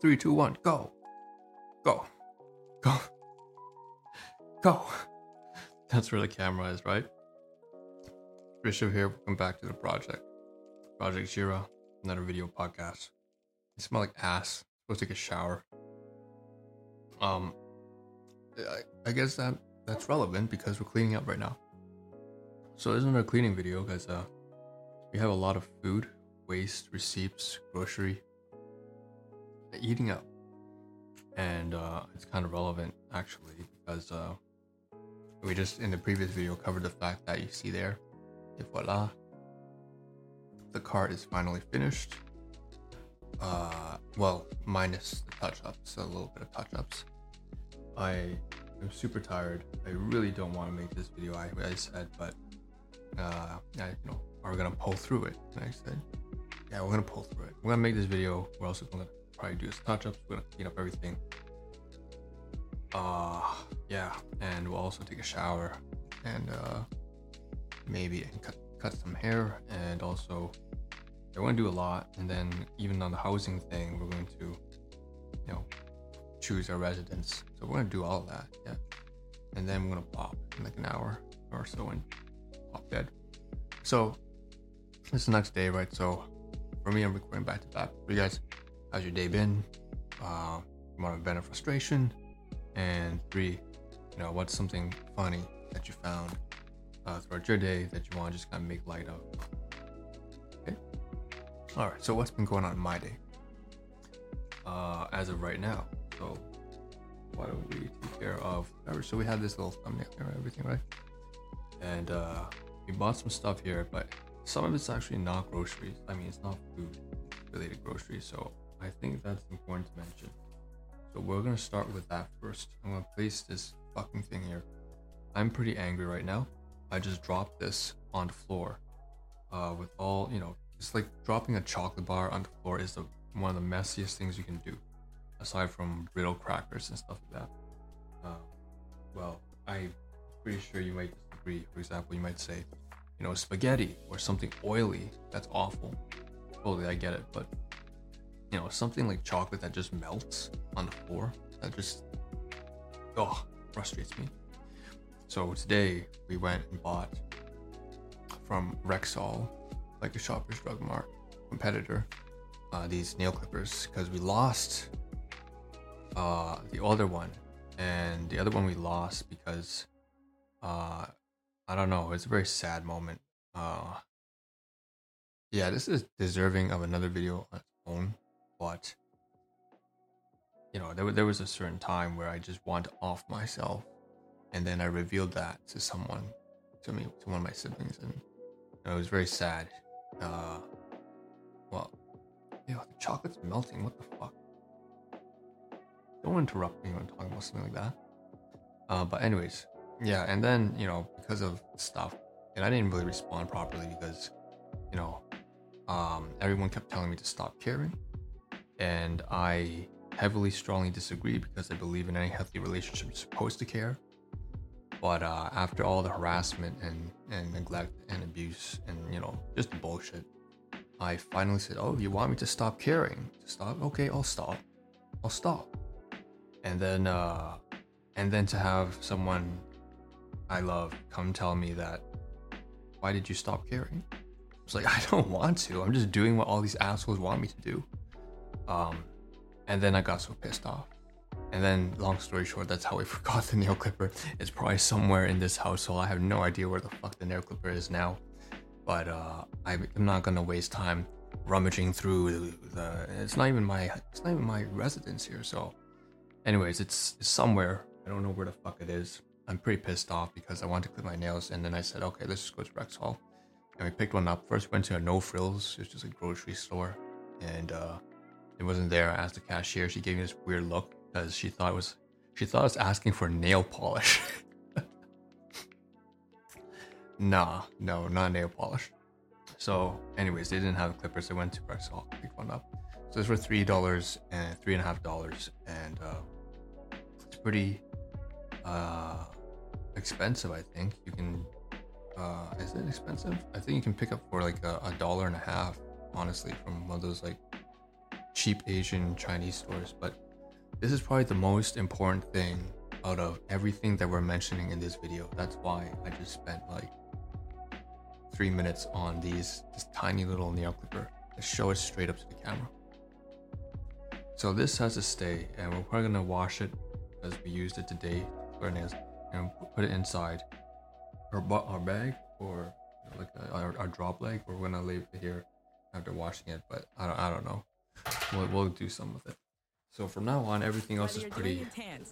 Three, two, one, go. Go. Go. Go. That's where the camera is, right? Rishabh here. Welcome back to the project. Project Zero, another video podcast. I smell like ass. Supposed to take a shower. Um, I, I guess that that's relevant because we're cleaning up right now. So this is another cleaning video because uh, we have a lot of food, waste, receipts, grocery, eating up, and uh, it's kind of relevant actually because uh, we just in the previous video covered the fact that you see there, et voila, the cart is finally finished. Uh, well, minus the touch-ups, a little bit of touch-ups. I am super tired. I really don't want to make this video. I, I said, but uh, I, you know, are we gonna pull through it? And I said, yeah, we're gonna pull through it. We're gonna make this video. We're also gonna probably do some touch-ups. We're gonna clean up everything. Uh, yeah, and we'll also take a shower and uh, maybe cut cut some hair and also I want to do a lot. And then even on the housing thing, we're going to, you know, choose our residence. So we're gonna do all of that, yeah. And then we're gonna pop in like an hour or so and pop dead. So it's the next day, right? So for me, I'm recording back to back. For you guys, how's your day been? Uh, what have been a frustration? And three, you know, what's something funny that you found uh, throughout your day that you want to just kind of make light of? Okay. All right. So what's been going on in my day? Uh, as of right now. So why don't we take care of? So we have this little thumbnail here and everything, right? And uh, we bought some stuff here, but some of it's actually not groceries. I mean, it's not food related groceries. So I think that's important to mention. So we're gonna start with that first. I'm gonna place this fucking thing here. I'm pretty angry right now. I just dropped this on the floor. Uh, with all you know, it's like dropping a chocolate bar on the floor is the one of the messiest things you can do, aside from brittle crackers and stuff like that. Uh, well, I'm pretty sure you might disagree. For example, you might say, you know, spaghetti or something oily. That's awful. Totally, I get it, but you know, something like chocolate that just melts on the floor, that just, oh, frustrates me. So today we went and bought from Rexall, like a Shoppers Drug Mart competitor, uh, these nail clippers because we lost uh, the other one, and the other one we lost because uh, I don't know. It's a very sad moment. Uh, yeah, this is deserving of another video on its own you know there, there was a certain time where i just want to off myself. And then i revealed that to someone to me to one of my siblings. And you know, it was very sad. Uh well you know the chocolate's melting. What the fuck? Don't interrupt me when i'm talking about something like that. Uh but anyways yeah. And then you know because of stuff and i didn't really respond properly because you know um everyone kept telling me to stop caring. And I heavily, strongly disagree because I believe in any healthy relationship you're supposed to care. But uh, after all the harassment and, and neglect and abuse and you know just bullshit, I finally said, "Oh, you want me to stop caring? To stop? Okay, I'll stop. I'll stop." And then, uh, and then to have someone I love come tell me that, "Why did you stop caring?" It's like I don't want to. I'm just doing what all these assholes want me to do. Um, and then I got so pissed off. And then, long story short, that's how I forgot the nail clipper. It's probably somewhere in this household. I have no idea where the fuck the nail clipper is now. But uh, I'm not gonna waste time rummaging through the, the. It's not even my. It's not even my residence here. So, anyways, it's, it's somewhere. I don't know where the fuck it is. I'm pretty pissed off because I wanted to clip my nails, and then I said, okay, let's just go to Rexall. And we picked one up. First, went to a No Frills. It's just a grocery store, and uh, it wasn't there. I asked the cashier. She gave me this weird look because she thought it was she thought I was asking for nail polish. nah, no, not nail polish. So, anyways, they didn't have clippers. I went to Rexall, picked one up. So this for three dollars and three and a half dollars, and uh, it's pretty uh, expensive. I think you can. Uh, is it expensive? I think you can pick up for like a, a dollar and a half, honestly, from one of those like cheap Asian Chinese stores, but this is probably the most important thing out of everything that we're mentioning in this video. That's why I just spent like three minutes on these this tiny little nail clipper to show it straight up to the camera. So this has to stay, and we're probably gonna wash it as we used it today for our nails, and put it inside our our bag or like a, our, our drop leg. We're gonna leave it here after washing it, but I don't I don't know. We'll, we'll do some with it. So from now on, everything else is pretty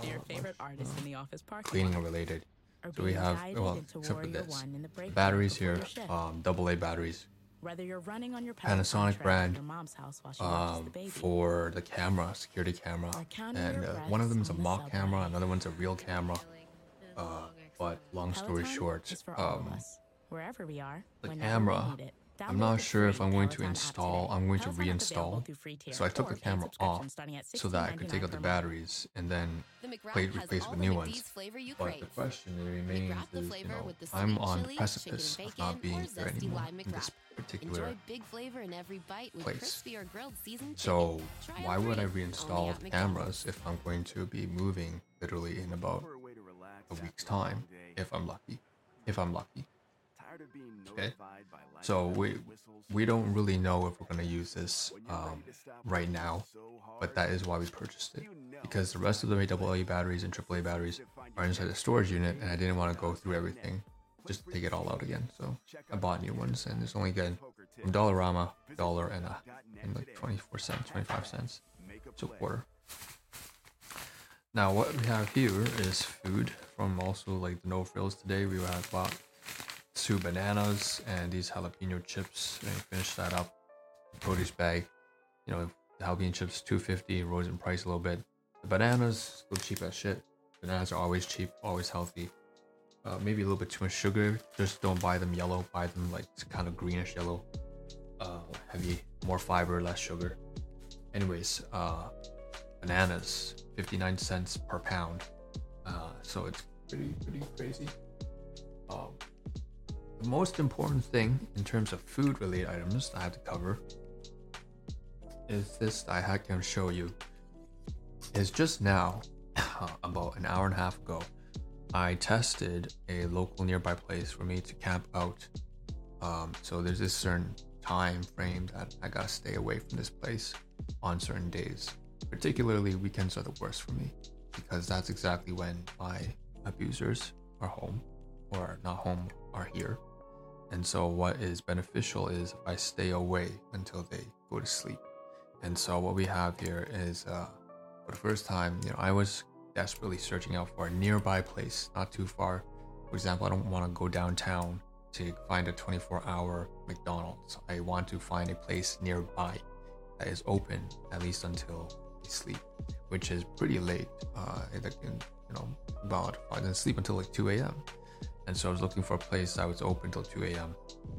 to your favorite artist in the office parking cleaning related. or So we have well, into except for this, the the break room batteries here, um, double A batteries. Whether you're running on your Panasonic brand, your mom's house while she Um, the baby, for the camera, security camera, and uh, one of them is a the mock camera, subway. another one's a real camera. Uh, but long story Peloton short, is for all of um, wherever we are, the whenever camera, we need it. I'm not sure if I'm going to install. I'm going to Peloton app's available reinstall. through free tier So I took the camera off subscription starting at so that I could take out the batteries and then The McWrap plate replaced with the new McDee's ones. But the question that remains is, you know, I'm on the precipice of not being or here zesty anymore in this particular Enjoy big flavor in every bite with place. crispy or grilled seasoned So chicken. Try 'em why would I reinstall the cameras if I'm going to be moving literally in about a week's time, if I'm lucky, if I'm lucky. Okay. So we we don't really know if we're gonna use this um, right now, but that is why we purchased it because the rest of the AA batteries and AAA batteries are inside the storage unit, and I didn't want to go through everything just to take it all out again. So I bought new ones, and it's only good from Dollarama, dollar and a and like 24 cents, 25 cents, so a quarter. Now what we have here is food from also like the no frills today. We have bought two bananas and these jalapeno chips and finish that up. Produce bag, you know, jalapeno chips 250 rose in price a little bit. The bananas still cheap as shit. Bananas are always cheap, always healthy. Uh, maybe a little bit too much sugar. Just don't buy them yellow. Buy them like kind of greenish yellow. Uh, heavy, more fiber, less sugar. Anyways, uh, bananas 59 cents per pound. Uh, so it's pretty pretty crazy. The most important thing in terms of food related items I have to cover is this I had can show you. Is just now, about an hour and a half ago, I tested a local nearby place for me to camp out. Um, so there's this certain time frame that I gotta stay away from this place on certain days. Particularly weekends are the worst for me because that's exactly when my abusers are home or not home are here. And so what is beneficial is I stay away until they go to sleep. And so what we have here is uh, for the first time, you know, I was desperately searching out for a nearby place, not too far. For example, I don't want to go downtown to find a 24-hour McDonald's. I want to find a place nearby that is open at least until they sleep, which is pretty late. Uh, like in, you know, about I didn't sleep until like 2 a.m. And so I was looking for a place that was open until 2 a.m.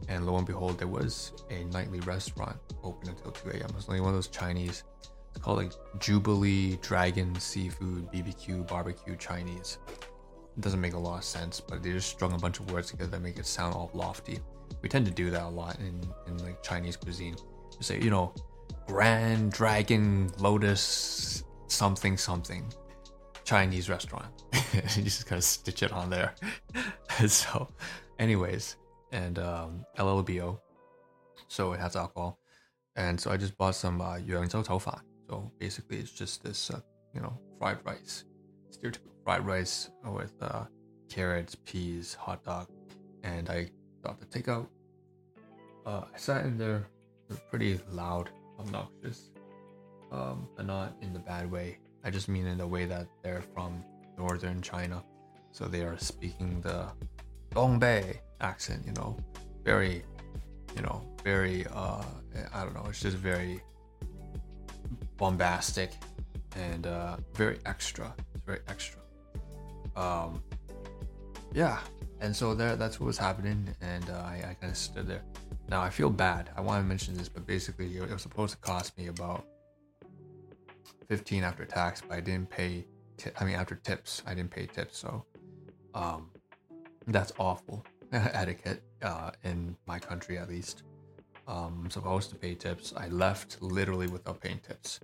And lo and behold, there was a nightly restaurant open until 2 a.m. It was only one of those Chinese. It's called like Jubilee Dragon Seafood BBQ Barbecue Chinese. It doesn't make a lot of sense, but they just strung a bunch of words together that make it sound all lofty. We tend to do that a lot in, in like Chinese cuisine. You say, you know, Grand Dragon Lotus something something Chinese restaurant. you just gotta stitch it on there. so, anyways, and um, LLBO, so it has alcohol, and so I just bought some uh, Yangzhou So basically, it's just this uh, you know fried rice, stereotypical fried rice with uh, carrots, peas, hot dog, and I got the takeout. Uh, I sat in there, pretty loud, obnoxious, um, but not in the bad way. I just mean in the way that they're from northern China so they are speaking the Dongbei accent. You know, very, you know, very. Uh, I don't know. It's just very bombastic and uh, very extra. It's very extra. Um, yeah, and so there, that's what was happening, and uh, I, I kind of stood there. Now I feel bad. I want to mention this, but basically it was supposed to cost me about 15 after tax, but I didn't pay. T- I mean, after tips, I didn't pay tips, so um, that's awful etiquette uh, in my country, at least. Um, supposed to pay tips. I left literally without paying tips.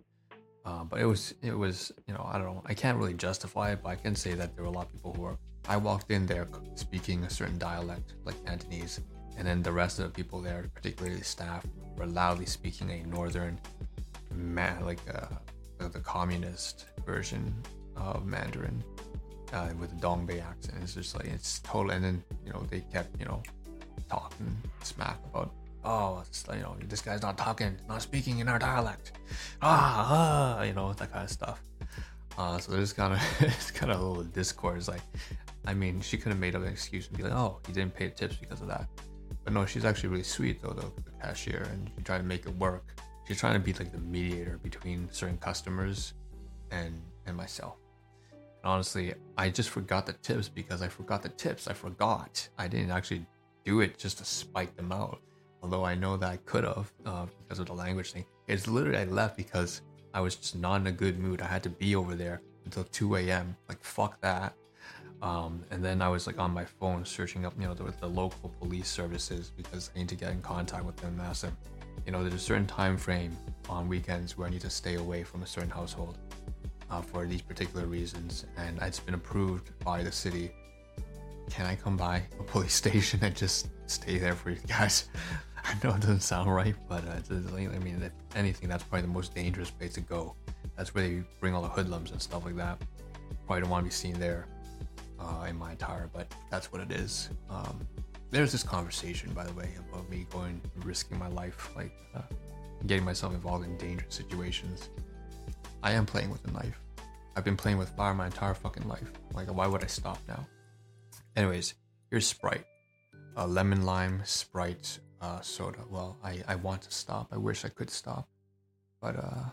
Um, but it was it was you know I don't know I can't really justify it, but I can say that there were a lot of people who were. I walked in there speaking a certain dialect like Cantonese, and then the rest of the people there, particularly staff, were loudly speaking a northern, man like uh, the communist version of Mandarin uh, with a Dongbei accent. It's just like it's total. And then you know they kept you know talking smack about oh it's, you know this guy's not talking, not speaking in our dialect. Ah, ah you know that kind of stuff. Uh, so there's kind of it's kind of a little discourse. Like, I mean, she could have made up an excuse and be like, oh, he didn't pay the tips because of that. But no, she's actually really sweet though, the, the cashier, and tried to make it work. She's trying to be like the mediator between certain customers and and myself. And honestly, I just forgot the tips because I forgot the tips. I forgot. I didn't actually do it just to spike them out. Although I know that I could have uh, because of the language thing. It's literally I left because I was just not in a good mood. I had to be over there until 2 a.m. Like fuck that. Um, and then I was like on my phone searching up, you know, the, the, local police services because I need to get in contact with them. Ask them, you know, there's a certain time frame on weekends where I need to stay away from a certain household uh, for these particular reasons, and it's been approved by the city. Can I come by a police station and just stay there for you guys? I know it doesn't sound right, but uh, I mean, if anything, that's probably the most dangerous place to go. That's where they bring all the hoodlums and stuff like that. Probably don't want to be seen there uh, in my attire, but that's what it is. Um, there's this conversation, by the way, about me going risking my life, like uh, getting myself involved in dangerous situations. I am playing with a knife. I've been playing with fire my entire fucking life. Like, why would I stop now? Anyways, here's Sprite. A lemon lime Sprite uh, soda. Well, I, I want to stop. I wish I could stop. But uh,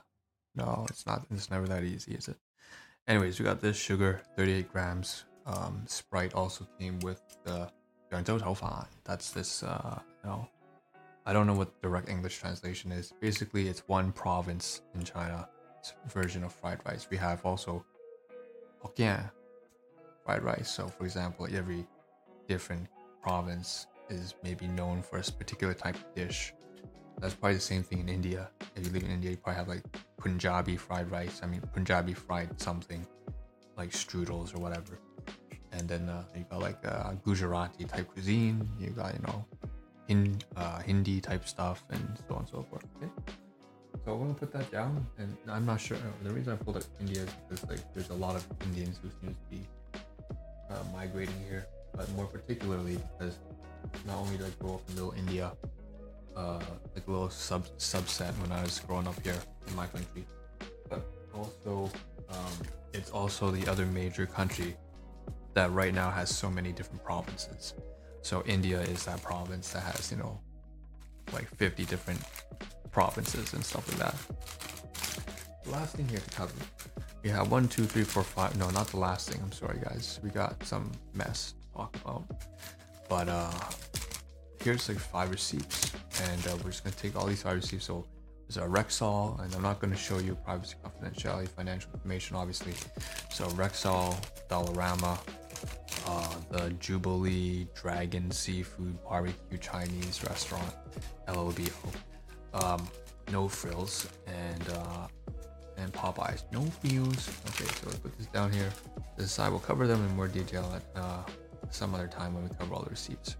no, it's not. It's never that easy, is it? Anyways, we got this sugar, 38 grams. Um, Sprite also came with the That's this, uh, know, I don't know what direct English translation is. Basically, it's one province in China version of fried rice. We have also Hokkien fried rice. So, for example, every different province is maybe known for a particular type of dish. That's probably the same thing in India. If you live in India, you probably have like Punjabi fried rice. I mean, Punjabi fried something like strudels or whatever. And then uh, you got like uh, Gujarati type cuisine. You got you know, Hind, uh, Hindi type stuff, and so on and so forth. Okay? So I'm gonna put that down, and I'm not sure. The reason I pulled up India is because like there's a lot of Indians who seem to be uh, migrating here, but more particularly because not only did I grow up in Little India, uh, like a little sub subset when I was growing up here in my country, but also um, it's also the other major country that right now has so many different provinces. So India is that province that has you know like 50 different provinces and stuff like that. last thing here to cover. We have one, two, three, four, five. No, not the last thing. I'm sorry, guys. We got some mess to talk about. But uh, here's like five receipts, and uh, we're just gonna take all these five receipts. So there's a Rexall, and I'm not gonna show you privacy, confidentiality, financial information, obviously. So Rexall, Dollarama, uh, the Jubilee Dragon Seafood Barbecue Chinese Restaurant, LLBO, um, no frills, and uh, and Popeyes, no frills. Okay, so let's put this down here. This side, we'll cover them in more detail at uh, some other time when we cover all the receipts.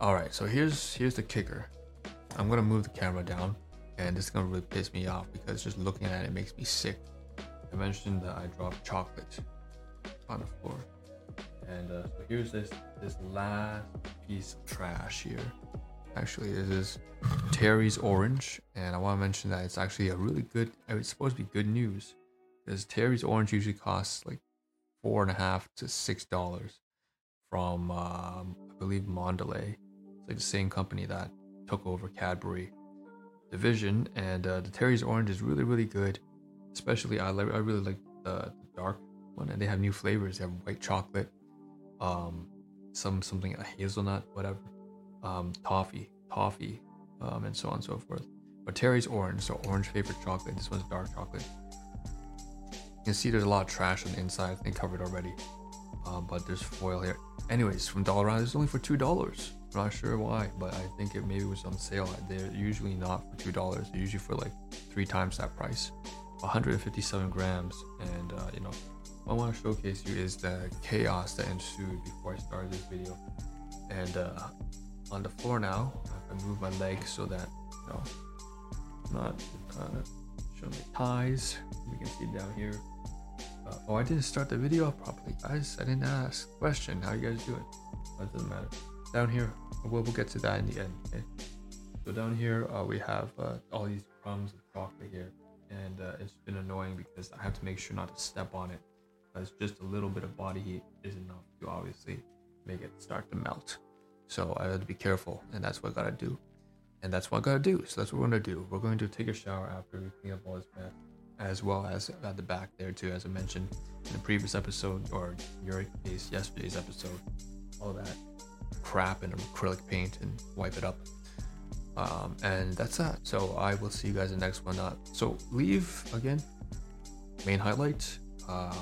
All right, so here's here's the kicker. I'm gonna move the camera down, and this is gonna really piss me off because just looking at it makes me sick. I mentioned that I dropped chocolate on the floor, and uh, so here's this this last piece of trash here. Actually, this is Terry's Orange, and I want to mention that it's actually a really good. It's supposed to be good news, because Terry's Orange usually costs like four and a half to six dollars from um, I believe Mondelez. It's like the same company that took over Cadbury division, and uh, the Terry's Orange is really really good. Especially I like I really like the, the dark one, and they have new flavors. They have white chocolate, um, some something a hazelnut, whatever um, toffee, toffee, um, and so on and so forth. But Terry's orange, so orange flavored chocolate. This one's dark chocolate. You can see there's a lot of trash on the inside. I think covered already, um, but there's foil here. Anyways, from Dollarama, it's only for two dollars. I'm not sure why, but I think it maybe was on sale. They're usually not for two dollars. They're usually for like three times that price. 157 grams, and uh, you know, what I want to showcase you is the chaos that ensued before I started this video. And uh, on the floor now, I move my leg so that you know, I'm not uh, showing my ties. You can see down here. Uh, oh, I didn't start the video properly, guys. I didn't ask. Question: How you guys doing? That doesn't matter. Down here, we'll, we'll get to that in the end. Okay. So down here, uh, we have uh, all these crumbs of chocolate here, and uh, it's been annoying because I have to make sure not to step on it, because just a little bit of body heat is enough to obviously make it start to melt. So I have to be careful, and that's what I gotta do. And that's what I gotta do. So that's what we're gonna do. We're going to take a shower after we clean up all this mess as well as at the back there too, as I mentioned in the previous episode or your case yesterday's episode. All that crap and acrylic paint and wipe it up. Um, and that's that. So I will see you guys in the next one. Uh, so leave again. Main highlight. Uh,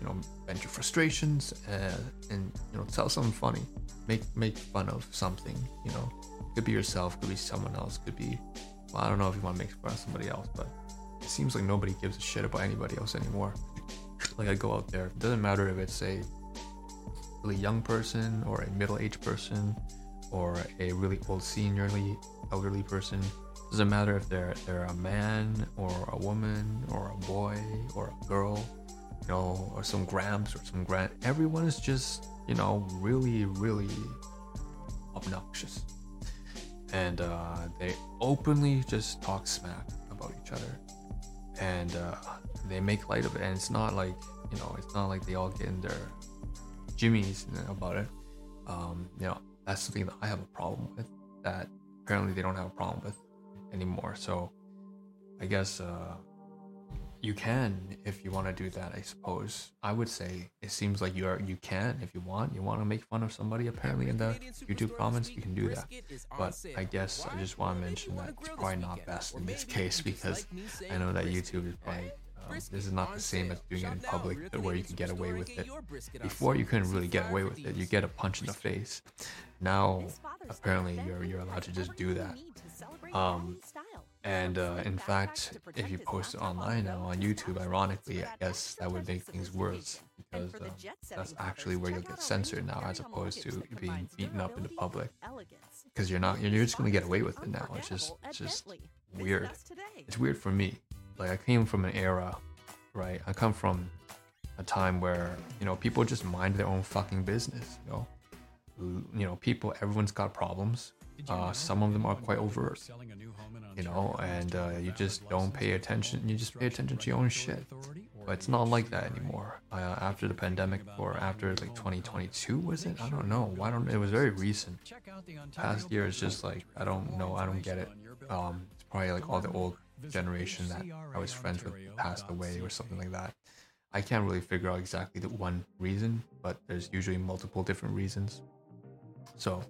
you know, vent your frustrations and, and you know tell something funny. Make make fun of something. You know, could be yourself, could be someone else, could be. Well, I don't know if you want to make fun of somebody else, but it seems like nobody gives a shit about anybody else anymore. Like I go out there, it doesn't matter if it's a really young person or a middle-aged person or a really old seniorly elderly person. Doesn't matter if they're they're a man or a woman or a boy or a girl, you know, or some gramps or some grand. Everyone is just you know really really obnoxious, and uh, they openly just talk smack about each other and uh, they make light of it. And it's not like you know, it's not like they all get in their jimmies about it. Um, you know, that's something that I have a problem with. That apparently they don't have a problem with anymore. So I guess uh, you can if you want to do that. I suppose I would say it seems like you're you can if you want. You want to make fun of somebody. Apparently in the YouTube comments you can do that. But I guess I just want to mention that it's probably not best in this case because I know that YouTube is probably. Um, this is not the same as doing it in public where you can get away with it. Before you couldn't really get away with it. You get a punch in the face. Now apparently you're you're allowed to just do that. Um, and uh, in fact, if you post it online now on YouTube, ironically, I guess that would make things worse because uh, that's actually where you'll get censored now, as opposed to being beaten up in the public. Because you're not, you're just gonna get away with it now. It's just, it's just weird. It's weird for me. Like I came from an era, right? I come from a time where you know people just mind their own fucking business. You know, you know, people, everyone's got problems uh, some of them are quite overt, you know, and uh, you just don't pay attention. You just pay attention to your own shit. But it's not like that anymore. Uh, after the pandemic, or after like 2022, was it? I don't know. Why don't? It was very recent. Past year is just like I don't know. I don't get it. Um, it's probably like all the old generation that I was friends with passed away or something like that. I can't really figure out exactly the one reason, but there's usually multiple different reasons. So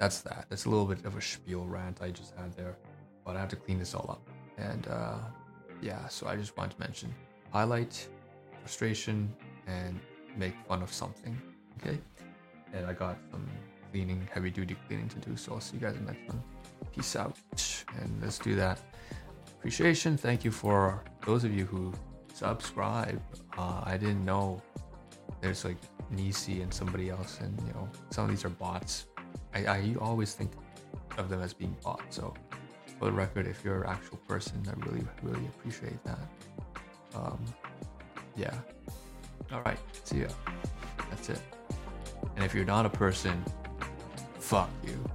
that's that. That's a little bit of a spiel rant I just had there, but I have to clean this all up. And uh, yeah, so I just wanted to mention highlight, frustration, and make fun of something. Okay, and I got some cleaning, heavy duty cleaning to do. So I'll see you guys in the next one. Peace out, and let's do that. Appreciation. Thank you for those of you who subscribe. Uh, I didn't know there's like Nisi and somebody else, and you know some of these are bots. I, I always think of them as being bought. So, for the record, if you're an actual person, I really, really appreciate that. Um, yeah. All right. See ya. That's it. And if you're not a person, fuck you.